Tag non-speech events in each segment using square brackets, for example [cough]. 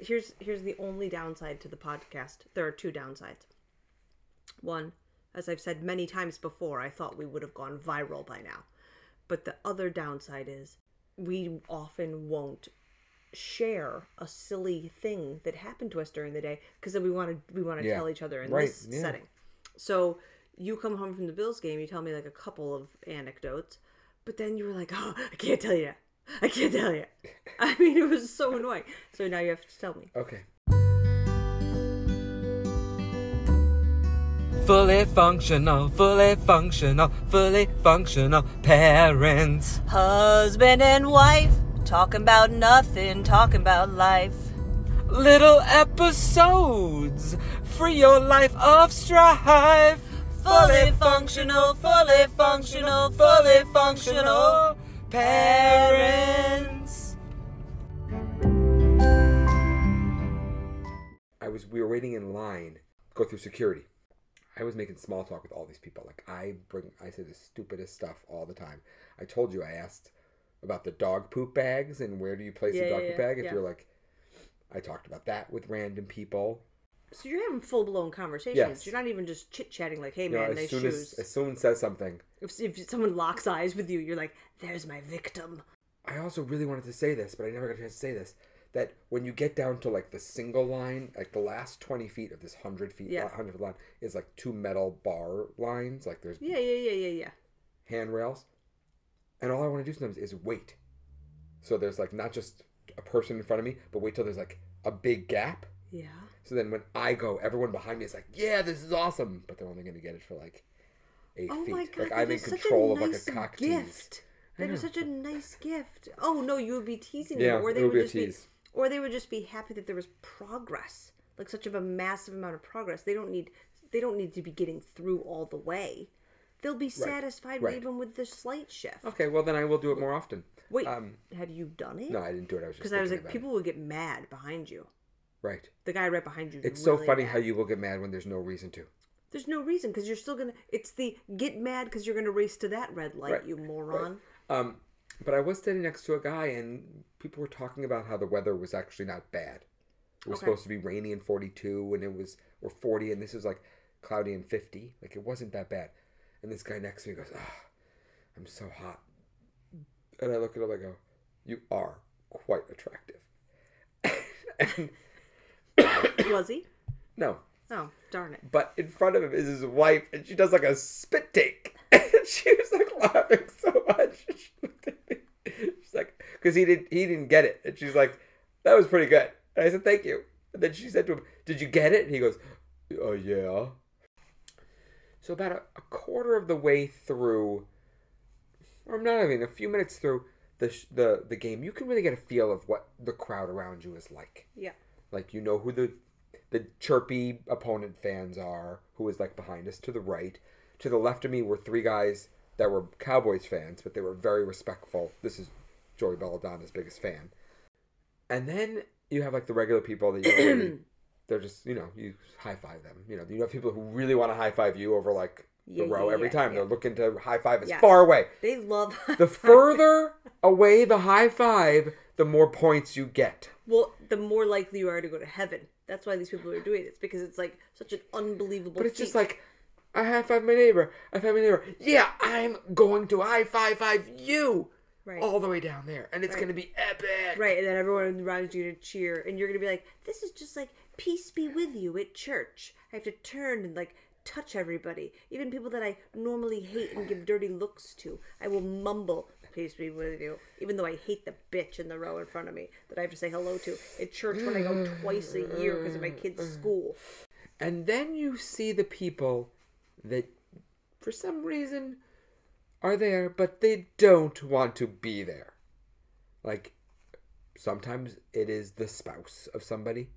here's here's the only downside to the podcast. There are two downsides. One, as I've said many times before, I thought we would have gone viral by now. But the other downside is we often won't share a silly thing that happened to us during the day because then we want to we want to Yeah. tell each other in Right, this yeah. setting. So you come home from the Bills game, you tell me like a couple of anecdotes, but then you were like, "Oh, I can't tell you. I can't tell you." [laughs] I mean, it was so annoying. So now you have to tell me. Okay. Fully functional, fully functional, fully functional parents. Husband and wife, talking about nothing, talking about life. Little episodes, free your life of strife. Fully functional, fully functional, fully functional parents. We were waiting in line to go through security. I was making small talk with all these people. Like I bring I say the stupidest stuff all the time. I told you I asked about the dog poop bags and where do you place Yeah, the dog yeah, poop bag? If yeah. you're like I talked about that with random people. So you're having full blown conversations. Yes. You're not even just chit chatting like, "Hey know, man, as nice soon shoes." as soon as someone says something, if, if someone locks eyes with you, you're like, "There's my victim." I also really wanted to say this, but I never got a chance to say this. That when you get down to like the single line, like the last twenty feet of this hundred feet, Yeah. Uh, hundred line is like two metal bar lines. Like there's Yeah, yeah, yeah, yeah, yeah. handrails, and all I want to do sometimes is wait. So there's like not just a person in front of me, but wait till there's like a big gap. Yeah. So then when I go, everyone behind me is like, "Yeah, this is awesome," but they're only going to get it for like eight Oh feet. my god, like I'm in control of like a cock gift. That is such a nice gift. Oh no, you would be teasing Yeah, them, or they would would just be, or they would just be happy that there was progress, like such of a massive amount of progress. They don't need, they don't need to be getting through all the way. They'll be satisfied right. even with the slight shift. Okay, well then I will do it more often. Wait, Um, had you done it? No, I didn't do it. I was just because I was like, about it. people would get mad behind you. Right. The guy right behind you. It's so funny mad. how you will get mad when there's no reason to. There's no reason because you're still gonna. It's the get mad because you're gonna race to that red light, Right, you moron. Um, but I was standing next to a guy, and people were talking about how the weather was actually not bad. It was Okay. supposed to be rainy and 42, and it was or 40, and this was like cloudy and 50. Like it wasn't that bad. And this guy next to me goes, "Ah, I'm so hot." And I look at him, I go, "You are quite attractive." [laughs] and Was he? no, Oh, darn it. but in front of him is his wife, and she does like a spit take. She was like laughing so much. She looked at me. She's like, because he didn't he didn't get it, and she's like, that was pretty good. And I said, thank you. And then she said to him, did you get it? And he goes, oh yeah. So about a, a quarter of the way through, or not even a few minutes through the sh- the the game, you can really get a feel of what the crowd around you is like. Yeah. Like you know who the the chirpy opponent fans are, who is like behind us to the right. To the left of me were three guys that were Cowboys fans, but they were very respectful. This is Joey Belladonna's biggest fan. And then you have like the regular people that you really, [clears throat] they're just you know you high five them. You know you have people who really want to high five you over like Yeah, the row yeah, every yeah, time. yeah. They're looking to high five as Yes. far away. They love. [laughs] The further away the high five, the more points you get. well, the more likely you are to go to heaven. That's why these people are doing this because it's like such an unbelievable. But it's just like, I high five my neighbor. I five my neighbor. Yeah, I'm going to high five five you Right. all the way down there, and it's Right. going to be epic. right, and then everyone around you to cheer, and you're gonna be like, "This is just like peace be with you at church." I have to turn and like touch everybody, even people that I normally hate and give dirty looks to. I will mumble, "Peace be with you," even though I hate the bitch in the row in front of me that I have to say hello to at church when I go twice a year because of my kid's [sighs] school. And then you see the people that, for some reason, are there, but they don't want to be there. Like, sometimes it is the spouse of somebody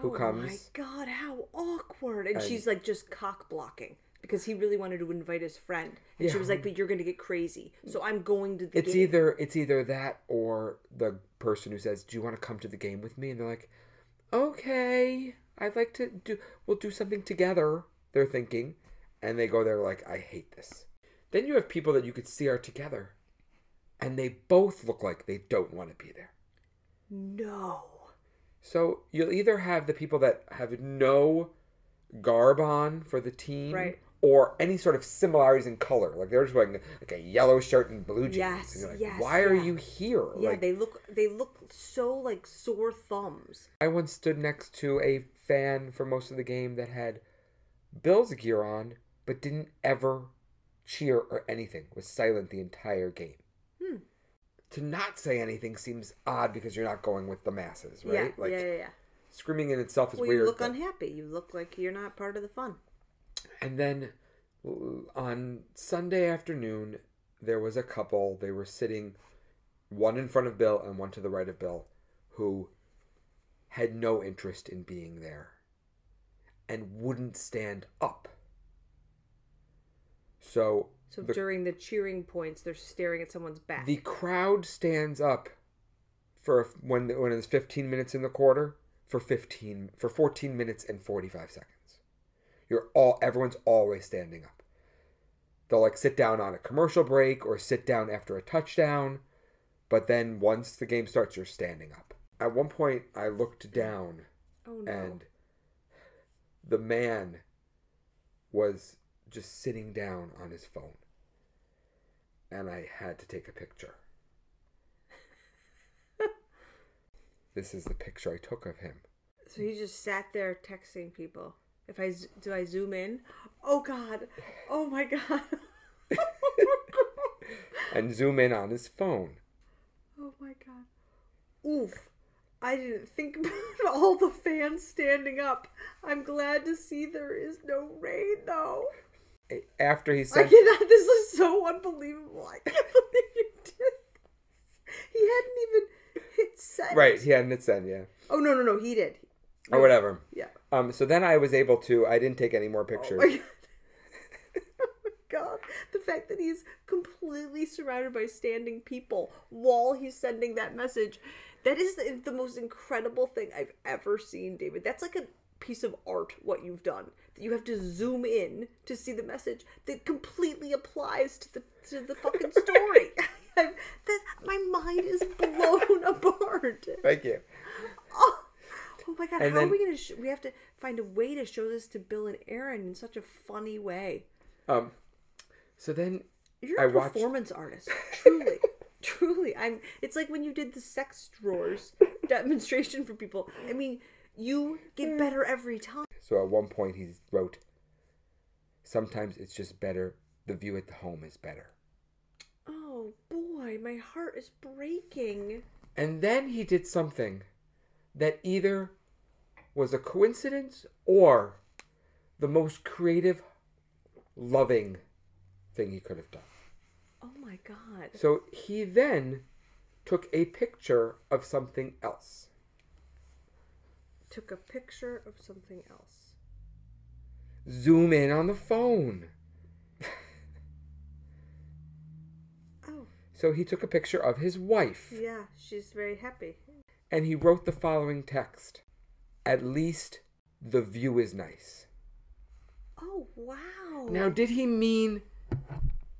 who comes. oh my god, how awkward! And, And- she's like just cock blocking because he really wanted to invite his friend, and she was like, "But you're gonna get crazy, so I'm going to the It's game." either it's either that or the person who says, "Do you want to come to the game with me?" And they're like, "Okay, I'd like to do. We'll do something together." They're thinking, and they go there like, "I hate this." Then you have people that you could see are together, and they both look like they don't want to be there. no. So you'll either have the people that have no garb on for the team, Right. or any sort of similarities in color. Like they're just wearing like a yellow shirt and blue jeans. Yes, and like, yes, Why are you here? Yeah, like, they look they look so like sore thumbs. I once stood next to a fan for most of the game that had Bills gear on, but didn't ever cheer or anything. Was silent the entire game. Hmm. To not say anything seems odd because you're not going with the masses, right? Yeah, like yeah, yeah, yeah. screaming in itself is Well, weird. you look but- unhappy. You look like you're not part of the fun. And then on Sunday afternoon, there was a couple. They were sitting, one in front of Bill and one to the right of Bill, who had no interest in being there and wouldn't stand up. So So the, during the cheering points, they're staring at someone's back. the crowd stands up for when when it's 15 minutes in the quarter for 15 for 14 minutes and 45 seconds. You're all everyone's always standing up. They'll like sit down on a commercial break or sit down after a touchdown, but then once the game starts you're standing up. At one point I looked down oh no. and the man was just sitting down on his phone. And I had to take a picture. [laughs] this is the picture I took of him. So he just sat there texting people. If I do I zoom in? Oh god. Oh my god. [laughs] And zoom in on his phone. oh my god. Oof. I didn't think [laughs] about all the fans standing up. I'm glad to see there is no rain though. After he I said cannot. [laughs] This is so unbelievable. I can't [laughs] believe you did. this. He hadn't even hit send. Right, he hadn't hit send, yeah. Oh no no no he did. Or whatever. Yeah. Um so then I was able to I didn't take any more pictures. Oh my [laughs] god. oh my god. The fact that he's completely surrounded by standing people while he's sending that message. That is the, the most incredible thing I've ever seen, David. That's like a piece of art what you've done. You have to zoom in to see the message that completely applies to the to the fucking [laughs] story. [laughs] That my mind is blown [laughs] apart. Thank you. Oh, oh my god! And how then- are we gonna? Sh- we have to find a way to show this to Bill and Aaron in such a funny way. Um so then You're I a watched- performance artist, truly, truly. I'm. It's like when you did the sex drawers demonstration for people. I mean, you get better every time. So at one point he wrote, Sometimes it's just better, the view at the home is better. Oh boy, my heart is breaking. And then he did something that either was a coincidence or the most creative, loving thing he could have done. Oh my god. So he then took a picture of something else. Took a picture of something else. Zoom in on the phone. [laughs] Oh So he took a picture of his wife. yeah, she's very happy. and he wrote the following text At least the view is nice. Oh wow. Now, did he mean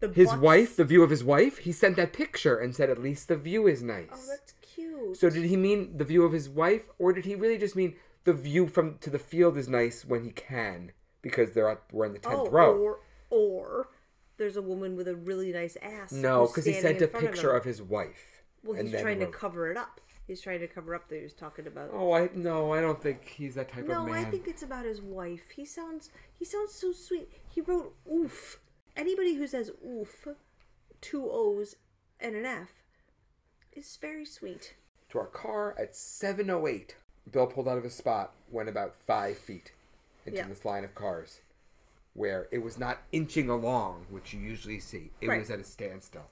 the his wife, the view of his wife? He sent that picture and said, At least the view is nice. Oh, that's cute. so, did he mean the view of his wife, or did he really just mean the view from to the field is nice when he can because they're at, we're in the tenth oh, row? Or, or there's a woman with a really nice ass. no, because he sent a picture him. of his wife. Well, he's trying to cover it up. He's trying to cover up that he was talking about. Oh, I no, I don't think he's that type of man. no. I think it's about his wife. He sounds he sounds so sweet. He wrote oof. Anybody who says oof, two O's and an F, is very sweet. to our car at 7.08 bill pulled out of his spot went about five feet into Yeah. this line of cars where it was not inching along which you usually see it Right. was at a standstill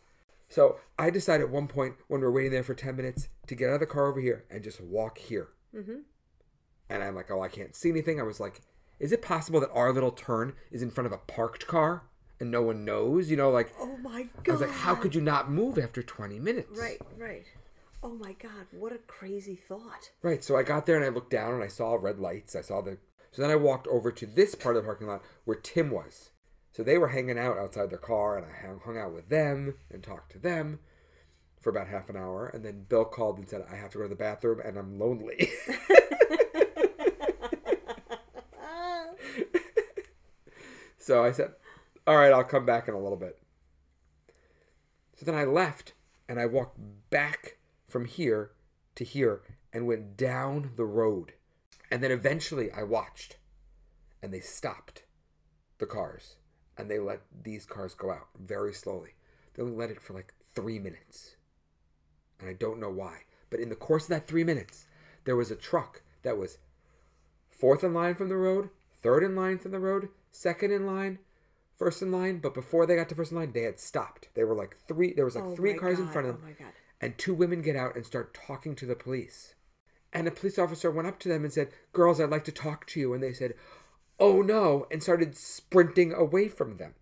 so i decided at one point when we were waiting there for 10 minutes to get out of the car over here and just walk here Mm-hmm. and i'm like oh i can't see anything i was like is it possible that our little turn is in front of a parked car and no one knows you know like Oh my god. i was like how could you not move after 20 minutes Right, right. Oh my god, what a crazy thought. Right. So I got there and I looked down and I saw red lights. I saw the. So then I walked over to this part of the parking lot where Tim was. So they were hanging out outside their car and I hung- out with them and talked to them for about half an hour, and then Bill called and said, "I have to go to the bathroom and I'm lonely." [laughs] so I said, "All right, I'll come back in a little bit." So then I left and I walked back from here to here and went down the road. And then eventually I watched and they stopped the cars and they let these cars go out very slowly. They only let it for like three minutes. And I don't know why. But in the course of that three minutes, there was a truck that was fourth in line from the road, third in line from the road, second in line, first in line. But before they got to first in line, they had stopped. They were like three, there was like Oh three cars in front of oh them. my God. And two women get out and start talking to the police. And a police officer went up to them and said, Girls, I'd like to talk to you. And they said, Oh no, and started sprinting away from them.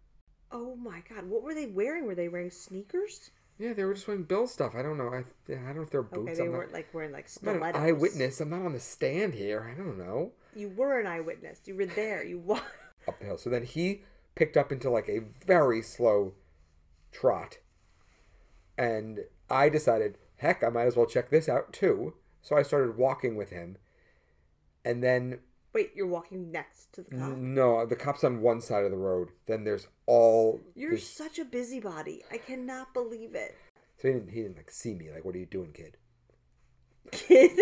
Oh my god, what were they wearing? Were they wearing sneakers? Yeah, they were just wearing Bill stuff. I don't know. I, I don't know if they're boots. Okay, they I'm not, weren't like wearing like I'm not an eyewitness. I'm not on the stand here. I don't know. You were an eyewitness. You were there. You wa- [laughs] Up the hill. So then he picked up into like a very slow trot. And I decided, heck, I might as well check this out too. So I started walking with him. And then Wait, you're walking next to the cop. No, the cop's on one side of the road. Then there's all. You're there's- such a busybody. I cannot believe it. so he didn't. He didn't like see me. Like, what are you doing, kid? Kid.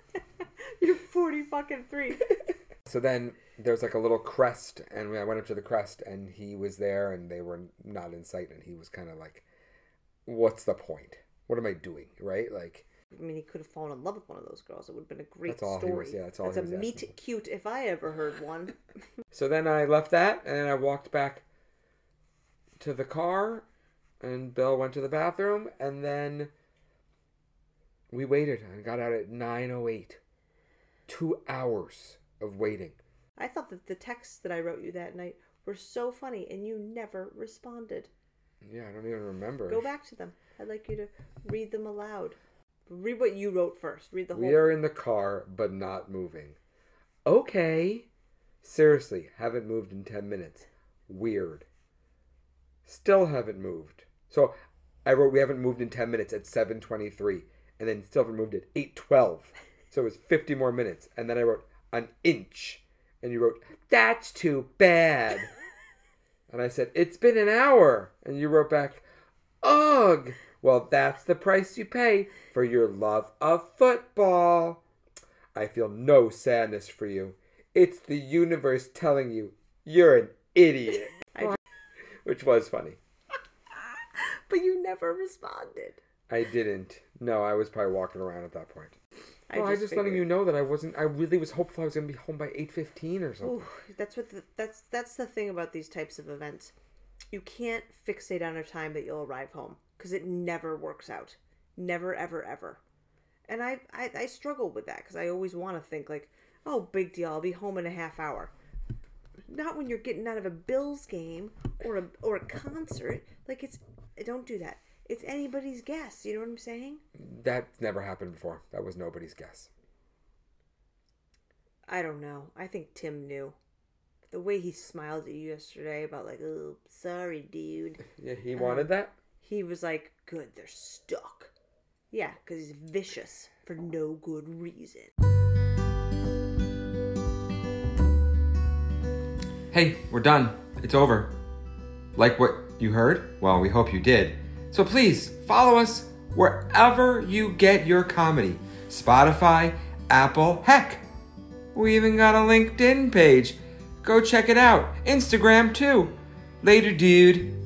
[laughs] you're 40 fucking 3. So then there's like a little crest, and I went up to the crest, and he was there, and they were not in sight, and he was kind of like, "What's the point? What am I doing? Right? Like, I mean, he could have fallen in love with one of those girls. It would have been a great That's all he story. was- yeah, that's all That's a meet cute if I ever heard one. [laughs] [laughs] so then I left that, and I walked back to the car, and Bill went to the bathroom, and then we waited. and got out at nine oh eight. Two hours of waiting. I thought that the texts that I wrote you that night were so funny, and you never responded. Yeah, I don't even remember. Go back to them. I'd like you to read them aloud. Read what you wrote first. Read the whole. We are in the car, but not moving. Okay. Seriously, haven't moved in 10 minutes. Weird. Still haven't moved. So I wrote we haven't moved in 10 minutes at 7:23 and then still haven't moved at 8:12. So it was 50 more minutes and then I wrote an inch and you wrote that's too bad. And I said it's been an hour and you wrote back ugh. Well, that's the price you pay for your love of football. I feel no sadness for you. It's the universe telling you you're an idiot. [laughs] Which was funny. [laughs] But you never responded. I didn't. No, I was probably walking around at that point. I well, I just just letting you know that I wasn't. I really was hopeful I was gonna be home by eight fifteen or something. Ooh, that's what the, that's that's the thing about these types of events. You can't fixate on a time that you'll arrive home because it never works out. Never, ever, ever. And I I, I struggle with that because I always want to think like, oh, big deal. I'll be home in a half hour. Not when you're getting out of a Bills game or a or a concert. Like it's don't do that. It's anybody's guess. You know what I'm saying? That's never happened before. That was nobody's guess. I don't know. I think Tim knew. The way he smiled at you yesterday about like, oh, sorry, dude. [laughs] Yeah, he um, wanted that. He was like, good, they're stuck. Yeah, because he's vicious for no good reason. Hey, we're done. It's over. Like what you heard? Well, we hope you did. So please follow us wherever you get your comedy Spotify, Apple, heck, we even got a LinkedIn page. Go check it out. Instagram too. Later, dude.